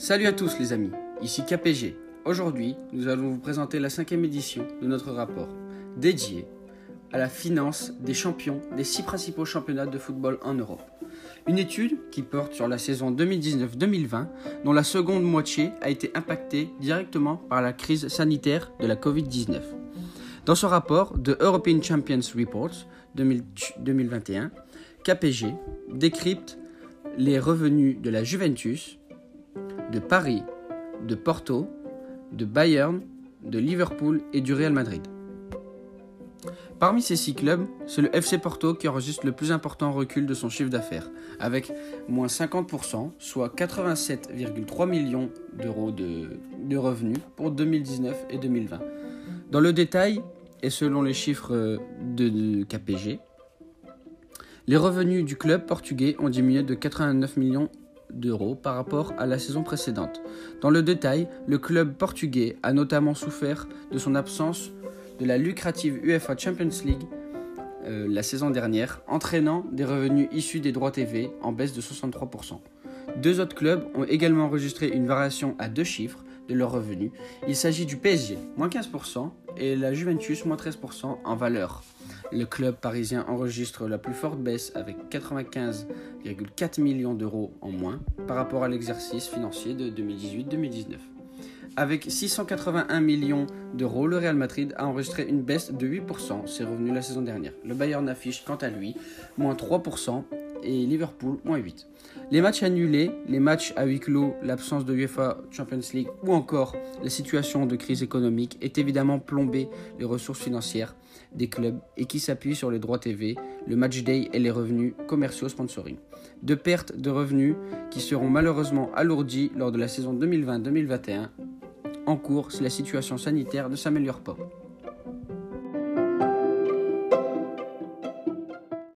Salut à tous les amis, ici KPG. Aujourd'hui, nous allons vous présenter la cinquième édition de notre rapport, dédié à la finance des champions des six principaux championnats de football en Europe. Une étude qui porte sur la saison 2019-2020, dont la seconde moitié a été impactée directement par la crise sanitaire de la Covid-19. Dans ce rapport, The European Champions Reports 2021, KPG décrypte les revenus de la Juventus, de Paris, de Porto, de Bayern, de Liverpool et du Real Madrid. Parmi ces six clubs, c'est le FC Porto qui enregistre le plus important recul de son chiffre d'affaires, avec moins 50%, soit 87,3 millions d'euros de, revenus pour 2019 et 2020. Dans le détail, et selon les chiffres de KPG, les revenus du club portugais ont diminué de 89 millions d'euros par rapport à la saison précédente. Dans le détail, le club portugais a notamment souffert de son absence de la lucrative UEFA Champions League euh, la saison dernière, entraînant des revenus issus des droits TV en baisse de 63%. Deux autres clubs ont également enregistré une variation à deux chiffres de leurs revenus. Il s'agit du PSG, moins 15%, et la Juventus, moins 13% en valeur. Le club parisien enregistre la plus forte baisse avec 95,4 millions d'euros en moins par rapport à l'exercice financier de 2018-2019. Avec 681 millions d'euros, le Real Madrid a enregistré une baisse de 8% ses revenus la saison dernière. Le Bayern affiche quant à lui moins 3% et Liverpool moins 8. Les matchs annulés, les matchs à huis clos, l'absence de UEFA Champions League ou encore la situation de crise économique est évidemment plombé les ressources financières des clubs et qui s'appuient sur les droits TV, le match day et les revenus commerciaux sponsoring. De pertes de revenus qui seront malheureusement alourdis lors de la saison 2020-2021 en cours si la situation sanitaire ne s'améliore pas.